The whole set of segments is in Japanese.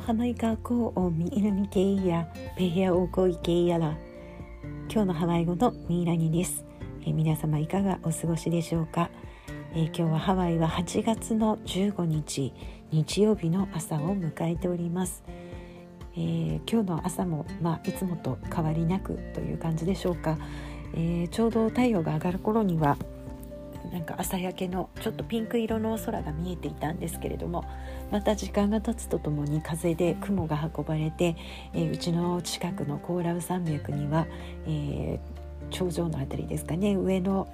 ハマイカコーミイラニケイヤペヘアオコイケイヤラ今日のハワイ語のミイラニです、えー、皆様いかがお過ごしでしょうか、えー、今日はハワイは8月の15日日曜日の朝を迎えております、えー、今日の朝もまあいつもと変わりなくという感じでしょうか、えちょうど太陽が上がる頃にはなんか朝焼けのちょっとピンク色の空が見えていたんですけれどもまた時間が経つとともに風で雲が運ばれて、えー、うちの近くのコーラウ山脈には、えー、頂上の辺りですかね上の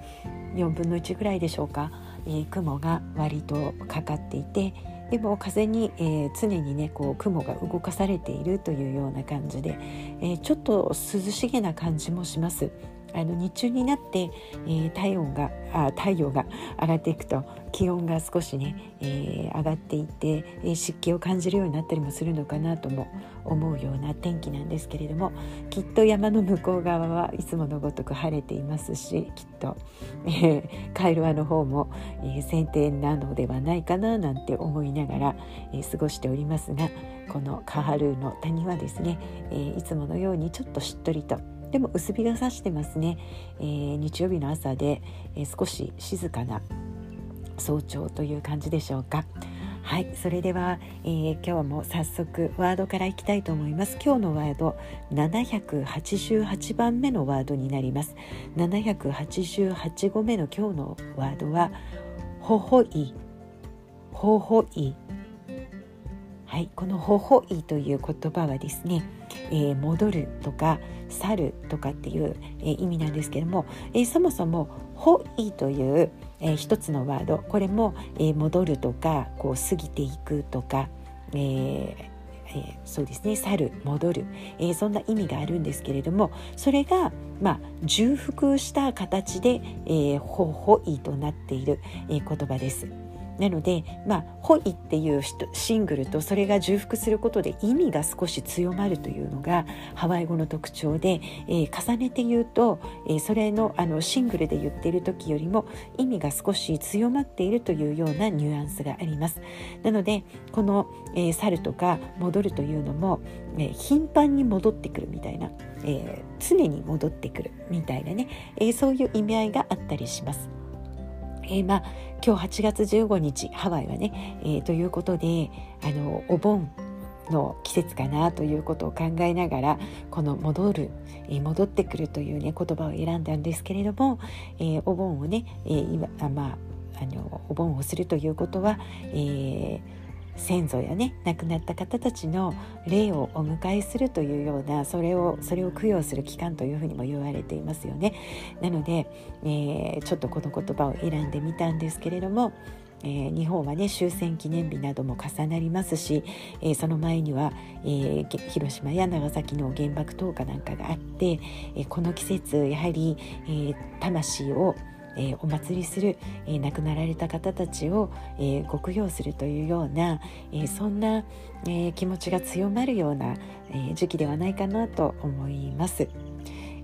4分の1ぐらいでしょうか、えー、雲が割とかかっていてでも風に、えー、常にねこう雲が動かされているというような感じで、えー、ちょっと涼しげな感じもします。あの日中になって、えー、体温があ太陽が上がっていくと気温が少しね、えー、上がっていって、え、湿気を感じるようになったりもするのかなとも思うような天気なんですけれどもきっと山の向こう側はいつものごとく晴れていますしきっと、えー、カイルアの方も、えー、晴天なのではないかななんて思いながら、えー、過ごしておりますがこのカハルーの谷はですね、え、いつものようにちょっとしっとりとでも薄日が差してますね、えー、日曜日の朝で、えー、少し静かな早朝という感じでしょうか。はいそれでは、えー、今日も早速ワードからいきたいと思います。今日のワード788番目のワードになります。788語目の今日のワードはほほい。ほほい。はいこのほほいという言葉はですねえー、戻るとか去るとかっていう、えー、意味なんですけども、えー、そもそも「ほい」という、えー、一つのワードこれも、えー、戻るとかこう過ぎていくとか、えーえー、そうですね去る戻る、えー、そんな意味があるんですけれどもそれが、まあ、重複した形で「えー、ほほい」となっている、えー、言葉です。なのでまあ「ホイ」っていうシングルとそれが重複することで意味が少し強まるというのがハワイ語の特徴で、えー、重ねて言うと、えー、それのあのシングルで言っている時よりも意味が少し強まっているというようなニュアンスがあります。なのでこの「えー、去る」とか「戻る」というのも、えー、頻繁に戻ってくるみたいな、えー、常に戻ってくるみたいなね、えー、そういう意味合いがあったりします。えー、まあ今日8月15日ハワイはね、えー、ということであのお盆の季節かなということを考えながらこの戻る、えー、戻ってくるというね言葉を選んだんですけれども、えー、お盆をね、えー、あまああのお盆をするということは、えー先祖やね亡くなった方たちの霊をお迎えするというようなそれをそれを供養する期間というふうにも言われていますよね。なので、えー、ちょっとこの言葉を選んでみたんですけれどもえー、日本はね終戦記念日なども重なりますし、えー、その前には、えー、広島や長崎の原爆投下なんかがあって、えこの季節やはり、え魂をえー、お祭りする、えー、亡くなられた方たちを、えー、ご供養するというような、えそんな、え気持ちが強まるような、え時期ではないかなと思います。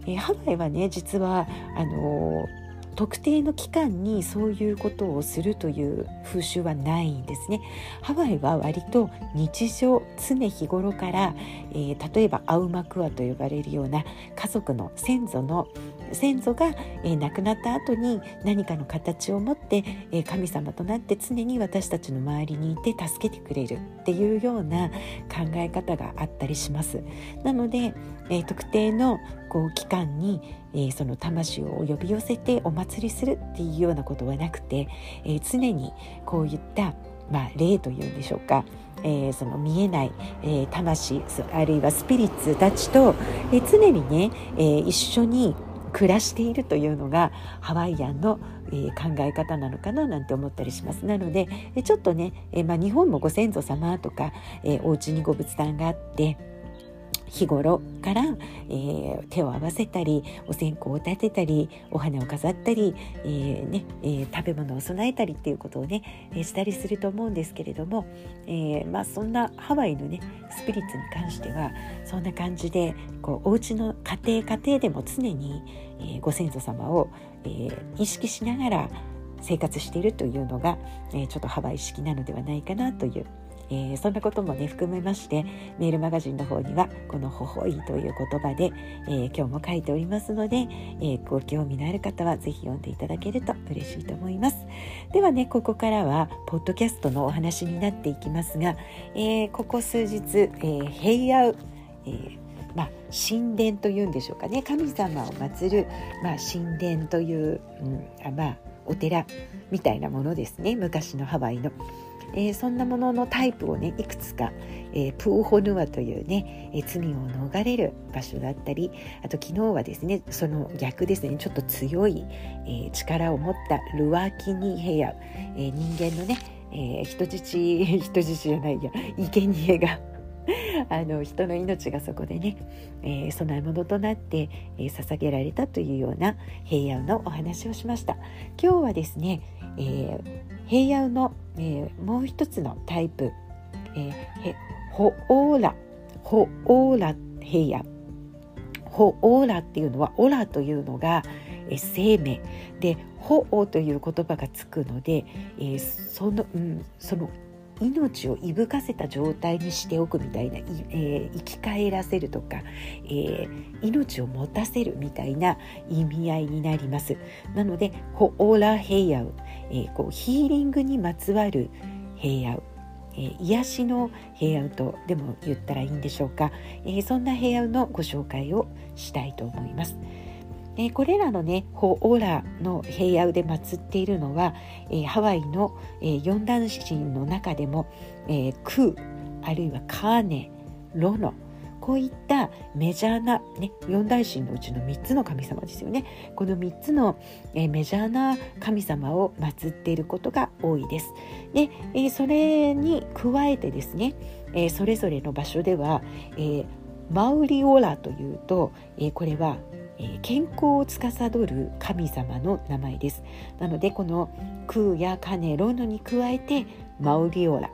えハワイはね実はあの特定の期間にそういうことをするという風習はないんですね。ハワイは割と日常常日頃から、えー、例えばアウマクアと呼ばれるような家族の先祖の先祖が、えー、亡くなった後に何かの形を持って、えー、神様となって常に私たちの周りにいて助けてくれるっていうような考え方があったりします。なので、えー、特定のこう期間に、えー、その魂を呼び寄せてお祭りするっていうようなことはなくて、えー、常にこういったまあ、霊というんでしょうか、えー、その見えない、えー、魂あるいはスピリッツたちと、えー、常にね、えー、一緒に暮らしているというのがハワイアンの、え考え方なのかななんて思ったりします。なので、えちょっとね、えまあ、日本もご先祖様とか、えお家にご仏壇があって日頃から、えー、手を合わせたりお線香を立てたりお花を飾ったり、えー、ねえー、食べ物を備えたりっていうことをね、えしたりすると思うんですけれども、えまあ、そんなハワイのねスピリッツに関してはそんな感じでこうお家の家庭家庭でも常に、えご先祖様を、え意識しながら生活しているというのが、えちょっとハワイ式なのではないかなという、えー、そんなこともね含めましてメールマガジンの方にはこの「ほほい」という言葉で、えー、今日も書いておりますので、えご興味のある方は是非読んでいただけると嬉しいと思います。ではねここからはポッドキャストのお話になっていきますが、えここ数日、え平安、えーまあ、神殿というんでしょうかね。神様を祀る、まあ、神殿という、うん、あまあお寺みたいなものですね。昔のハワイの。えー、そんなもののタイプをねいくつか、えー、プーホヌアというね、えー、罪を逃れる場所だったりあと昨日はですねその逆ですねちょっと強い、え力を持ったルワキニヘヤ、え人間のね、え人質 人質じゃないや生贄が あの人の命がそこでね、えー、供え物となって、えー、捧げられたというような平安のお話をしました。今日はですね、えー、平野の、えもう一つのタイプ、えー、ホオーラホオーラ平野。ホオーラっていうのはオラというのが、え生命。でホオという言葉がつくので、えその、うん、その命をいぶかせた状態にしておくみたいな、えー、生き返らせるとか、えー、命を持たせるみたいな意味合いになりますなのでホオラヘイアウ、えー、こうヒーリングにまつわる平安えー、癒しの平安とでも言ったらいいんでしょうか、え、そんな平安のご紹介をしたいと思います。え、これらのねホオラの平野で祀っているのは、え、ハワイの、えー、四段神の中でも、えー、クーあるいはカーネロノこういったメジャーな、ね、四大神のうちの3つの神様ですよねこの3つの、え、メジャーな神様を祀っていることが多いです。で、え、それに加えてですね、え、それぞれの場所では、え、マウリオラというと、え、これは健康を司る神様の名前です。なのでこのクーやカネロノに加えてマウリオラ、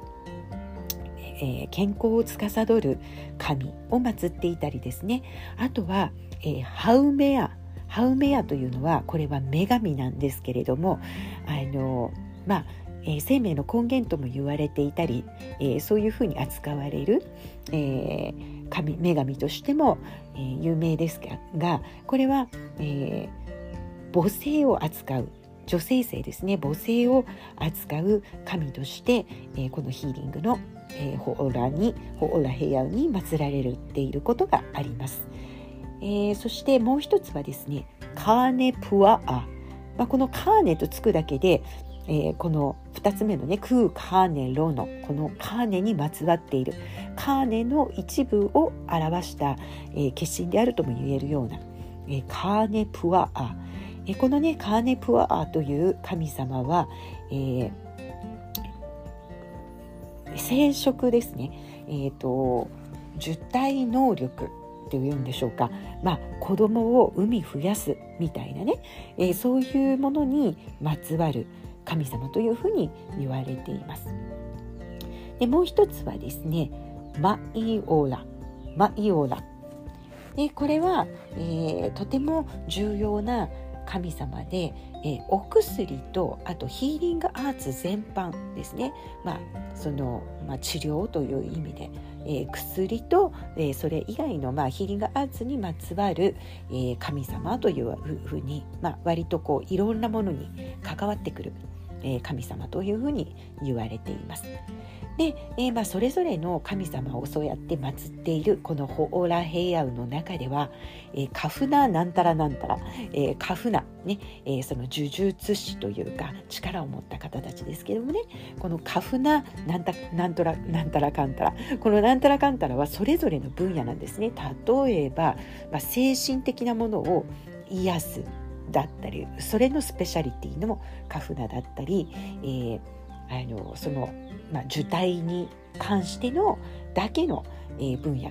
えー、健康を司る神を祀っていたりですね。あとは、えー、ハウメア。ハウメアというのはこれは女神なんですけれどもあのまあえ、生命の根源とも言われていたり、え、そういうふうに扱われる、え、神女神としても、え、有名ですがこれは、え、母性を扱う女性性ですね。母性を扱う神として、え、このヒーリングの、えー、ホオラにホオラ平野に祀られていることがあります、えー、そしてもう一つはですねカーネプアア、まあ、このカーネとつくだけでえー、この2つ目のね「クーカーネロの」このカーネにまつわっている。カーネの一部を表した、えー、化身であるとも言えるような、えー、カーネプアア、えー、このねカーネプアアという神様は、えー、生殖ですね、えーと、受胎能力っていうんでしょうか、まあ、子供を産み増やすみたいなね、えー、そういうものにまつわる、神様というふうに言われています。でもう一つはですねマイオーラ。マイオーラ。でこれは、えー、とても重要な神様で、えー、お薬とあとヒーリングアーツ全般ですね、まあそのまあ、治療という意味で、えー、薬と、えー、それ以外の、まあ、ヒーリングアーツにまつわる、えー、神様というふうに、まあ、割とこういろんなものに関わってくる。え神様というふうに言われています。で、えー、まあ、それぞれの神様をそうやって祀っているこのホオラ平野の中では、えー、カフナなんたらなんたら、えー、カフナ、ねえー、その呪術師というか力を持った方たちですけどもねこのカフナなんたなんとらなんたらかんたらこのなんたらかんたらはそれぞれの分野なんですね。例えば、まあ、精神的なものを癒すだったりそれのスペシャリティのカフナだったり、えー、あのその、まあ、受胎に関してのだけの、えー、分野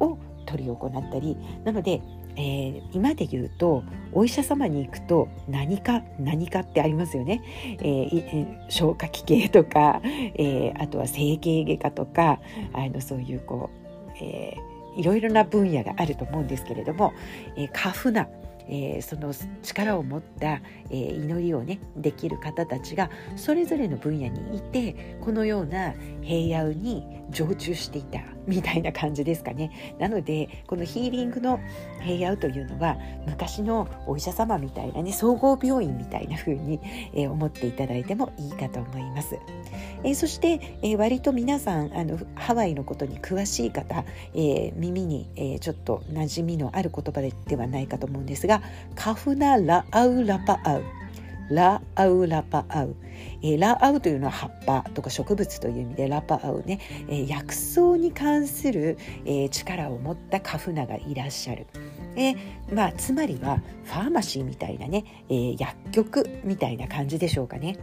を執り行ったりなので、えー、今で言うとお医者様に行くと何か何かってありますよね、えー、消化器系とか、えー、あとは整形外科とかあのそういうこう、えー、いろいろな分野があると思うんですけれども、えー、カフナえー、その力を持った、えー、祈りをねできる方たちがそれぞれの分野にいてこのような平野に常駐していたみたいな感じですかねなのでこのヒーリングの平野というのは昔のお医者様みたいなね総合病院みたいな風に、えー、思っていただいてもいいかと思います。えー、そして、えー、割と皆さんあのハワイのことに詳しい方、え、耳に、え、ちょっと馴染みのある言葉ではないかと思うんですがカフナ・ラ・アウ・ラパアウラ・アウ・ラパアウ、えー、ラ・アウというのは葉っぱとか植物という意味でラパアウね、えー、薬草に関する、えー、力を持ったカフナがいらっしゃる。えまあ、つまりはファーマシーみたいなね、え、薬局みたいな感じでしょうかね。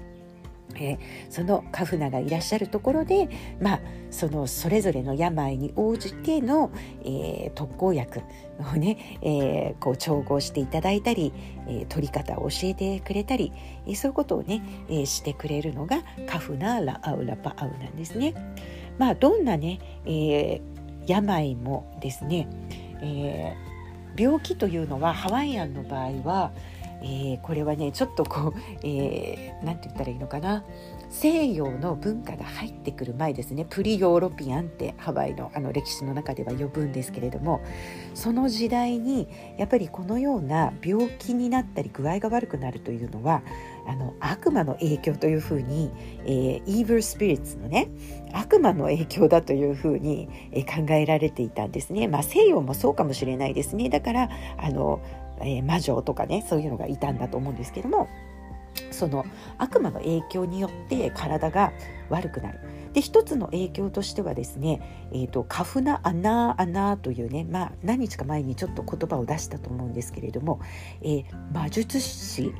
えー、そのカフナがいらっしゃるところで、まあ、そのそれぞれの病に応じての、えー、特効薬をね、えー、こう調合していただいたり、えー、取り方を教えてくれたり、えー、そういうことをね、えー、してくれるのがカフナラアウラパアウなんですね。まあ、どんなね、えー、病もですね、えー、病気というのはハワイアンの場合はえー、これはねちょっとこう何、えー、て言ったらいいのかな西洋の文化が入ってくる前ですねプリヨーロピアンってハワイのあの歴史の中では呼ぶんですけれどもその時代にやっぱりこのような病気になったり具合が悪くなるというのはあの悪魔の影響というふうに、えー、イーブルスピリッツのね悪魔の影響だというふうに、えー、考えられていたんですね。まあ、西洋もそうかもしれないですね。だからあのえー、魔女とかねそういうのがいたんだと思うんですけどもその悪魔の影響によって体が悪くなる。で一つの影響としてはですね、えーと、カフナ・アナー・アナーというね、まあ、何日か前にちょっと言葉を出したと思うんですけれども、えー、魔術師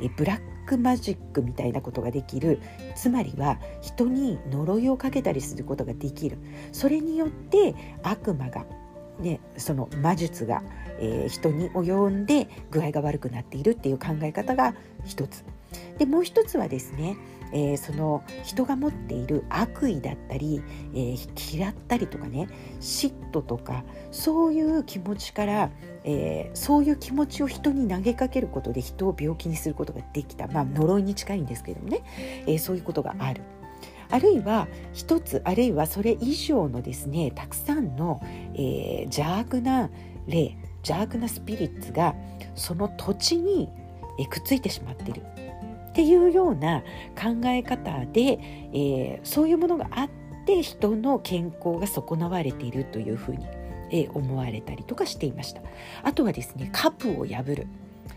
えブラックマジックみたいなことができるつまりは人に呪いをかけたりすることができるそれによって悪魔がね、その魔術が、えー、人に及んで具合が悪くなっているっていう考え方が一つ。でもう一つはですね、えー、その人が持っている悪意だったり、えー、嫌ったりとかね嫉妬とかそういう気持ちから、えー、そういう気持ちを人に投げかけることで人を病気にすることができた、まあ、呪いに近いんですけどもね、えそういうことがある。あるいは一つあるいはそれ以上のですねたくさんの、えー、邪悪な霊邪悪なスピリッツがその土地に、えー、くっついてしまっているっていうような考え方で、えー、そういうものがあって人の健康が損なわれているというふうに、え、思われたりとかしていました。あとはですねカプを破る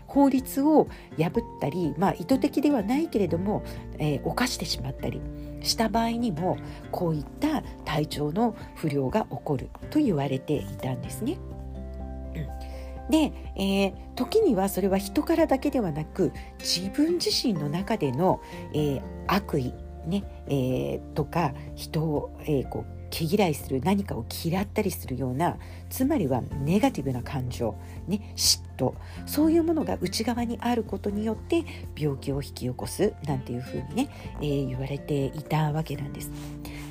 法律を破ったり、まあ、意図的ではないけれども、えー、犯してしまったりした場合にもこういった体調の不良が起こると言われていたんですね。で、えー、時にはそれは人からだけではなく自分自身の中での、えー、悪意ね、えー、とか人を、えー、こう毛嫌いする何かを嫌ったりするようなつまりはネガティブな感情、ね、嫉妬そういうものが内側にあることによって病気を引き起こすなんていうふうにね、えー、言われていたわけなんです。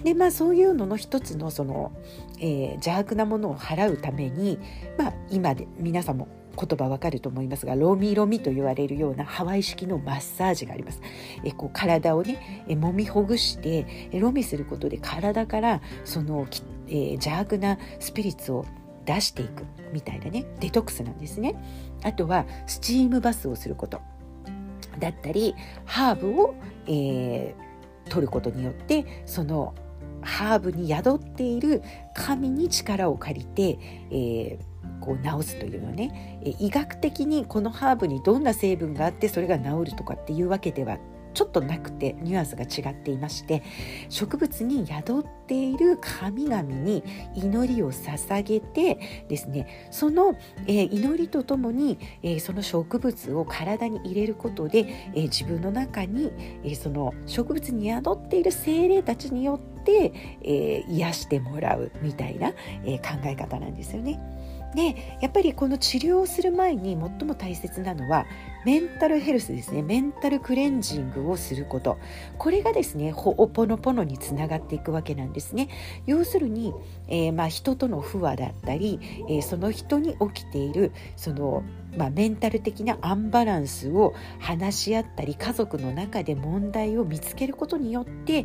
でまあそういうのの一つのその、えー、邪悪なものを払うために、まあ、今で皆さんも言葉わかると思いますがロミロミと言われるようなハワイ式のマッサージがあります。えこう体をねえ揉みほぐしてロミすることで体からその、えー、邪悪なスピリッツを出していくみたいなねデトックスなんですね。あとはスチームバスをすることだったりハーブを、えー、取ることによってそのハーブに宿っている神に力を借りて、えー、こう治すというのね医学的にこのハーブにどんな成分があってそれが治るとかっていうわけではちょっとなくてニュアンスが違っていまして植物に宿っている神々に祈りを捧げてですねその、えー、祈りとともに、えー、その植物を体に入れることで、えー、自分の中に、えその植物に宿っている精霊たちによって、え癒してもらうみたいな、え考え方なんですよね。でやっぱりこの治療をする前に最も大切なのはメンタルヘルスですね。メンタルクレンジングをすること。これがですねホオポノポノにつながっていくわけなんですね。要するに、えー、まあ人との不和だったり、えー、その人に起きているそのまあ、メンタル的なアンバランスを話し合ったり家族の中で問題を見つけることによって、え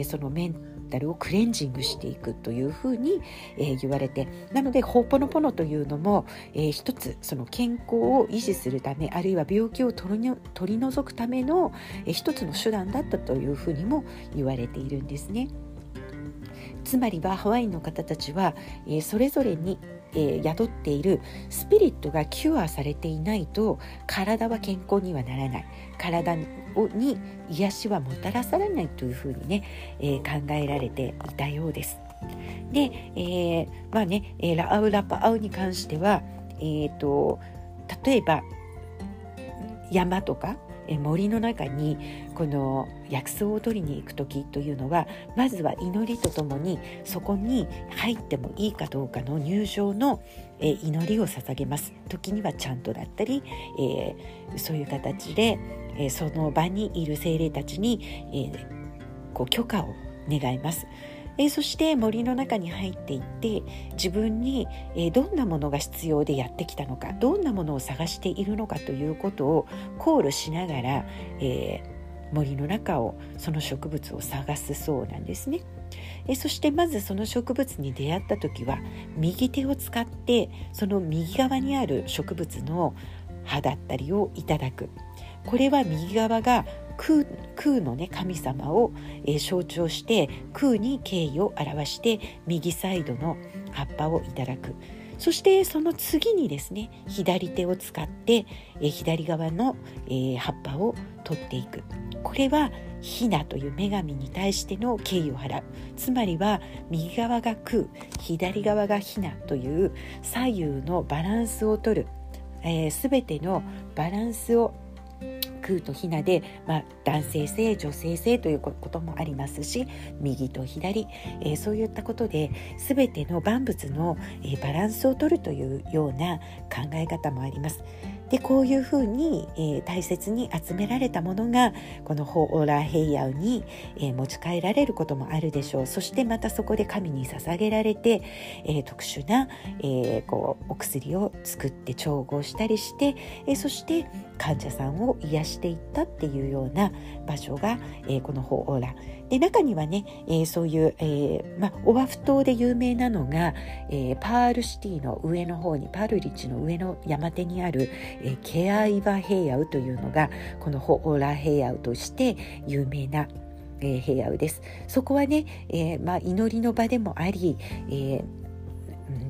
ー、そのメンタルタルをクレンジングしていくというふうに、えー、言われてなのでホーポノポノというのも、えー、一つその健康を維持するためあるいは病気を取り取り除くための、えー、一つの手段だったというふうにも言われているんですね。つまりはハワイの方たちは、えー、それぞれにえー、宿っているスピリットがキュアされていないと体は健康にはならない体に癒しはもたらされないというふうにね、えー、考えられていたようです。で、えー、まあね、えラアウラパアウに関しては、えーと例えば山とか森の中にこの薬草を取りに行く時というのはまずは祈りとともにそこに入ってもいいかどうかの入場の祈りを捧げます時にはちゃんとだったり、えー、そういう形で、えその場にいる精霊たちに、えー、こう許可を願います。え、そして森の中に入っていって自分に、え、どんなものが必要でやってきたのかどんなものを探しているのかということを考慮しながら、えー、森の中をその植物を探すそうなんですね。えそしてまずその植物に出会った時は右手を使ってその右側にある植物の葉だったりをいただくこれは右側が空空のね神様を、えー、象徴して空に敬意を表して右サイドの葉っぱをいただく。そしてその次にですね左手を使って、えー、左側の、えー、葉っぱを取っていく。これはヒナという女神に対しての敬意を払う。つまりは右側が空左側がヒナという左右のバランスをとる、えー、全てのバランスを空とひなで、まあ、男性性女性性ということもありますし右と左、えー、そういったことで全ての万物の、えー、バランスをとるというような考え方もあります。でこういうふうに、えー、大切に集められたものがこのホーラーヘイヤウに、えー、持ち帰られることもあるでしょう。そしてまたそこで神に捧げられて、えー、特殊な、えこうお薬を作って調合したりして、えそして患者さんを癒していったっていうような場所が、えこのホーラで中にはね、えそういう、えまオアフ島で有名なのが、えパールシティの上の方にパールリッチの上の山手にある、えケアイバ平野というのがこのホーラ平野として有名なえー、平野です。そこはね、えーまあ、祈りの場でもあり、えー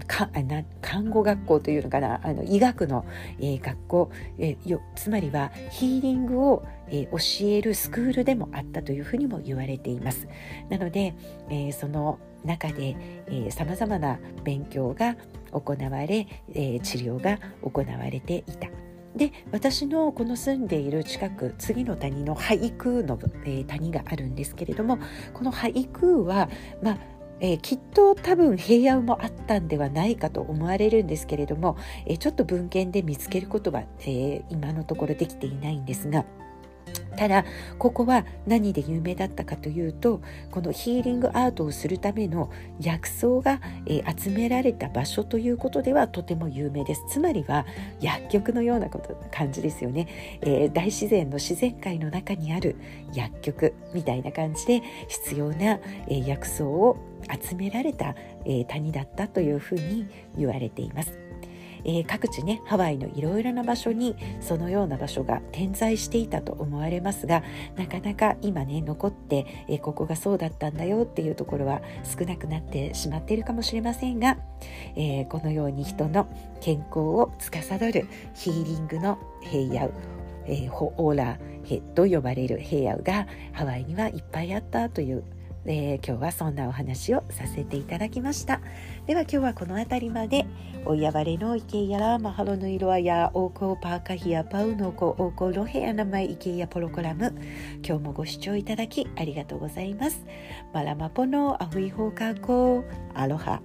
かな看護学校というのかなあの医学の、えー、学校、えー、よつまりはヒーリングを、えー、教えるスクールでもあったというふうにも言われています。なので、えー、その中でさまざまな勉強が行われ、えー、治療が行われていた。で私のこの住んでいる近く次の谷のハイクーの、えー、谷があるんですけれどもこのハイクーは、まあえー、きっと多分平野もあったんではないかと思われるんですけれども、え、ちょっと文献で見つけることは、え、今のところできていないんですが。ただここは何で有名だったかというとこのヒーリングアートをするための薬草が、えー、集められた場所ということではとても有名です。つまりは薬局のようなこと感じですよね、えー、大自然の自然界の中にある薬局みたいな感じで必要な、えー、薬草を集められた、え谷だったというふうに言われています。えー、各地ねハワイのいろいろな場所にそのような場所が点在していたと思われますがなかなか今ね残って、えー、ここがそうだったんだよっていうところは少なくなってしまっているかもしれませんが、えー、このように人の健康を司るヒーリングの平野えー、ホオーラヘと呼ばれる平野がハワイにはいっぱいあったというえー、今日はそんなお話をさせていただきました。では今日はこの辺りまでおやばれの池やらマハロの色はやおこパーカヒアパウノコおこロヘア名前池やポロコラム今日もご視聴いただきありがとうございます。マラマポのアフイホーカーコアロハ。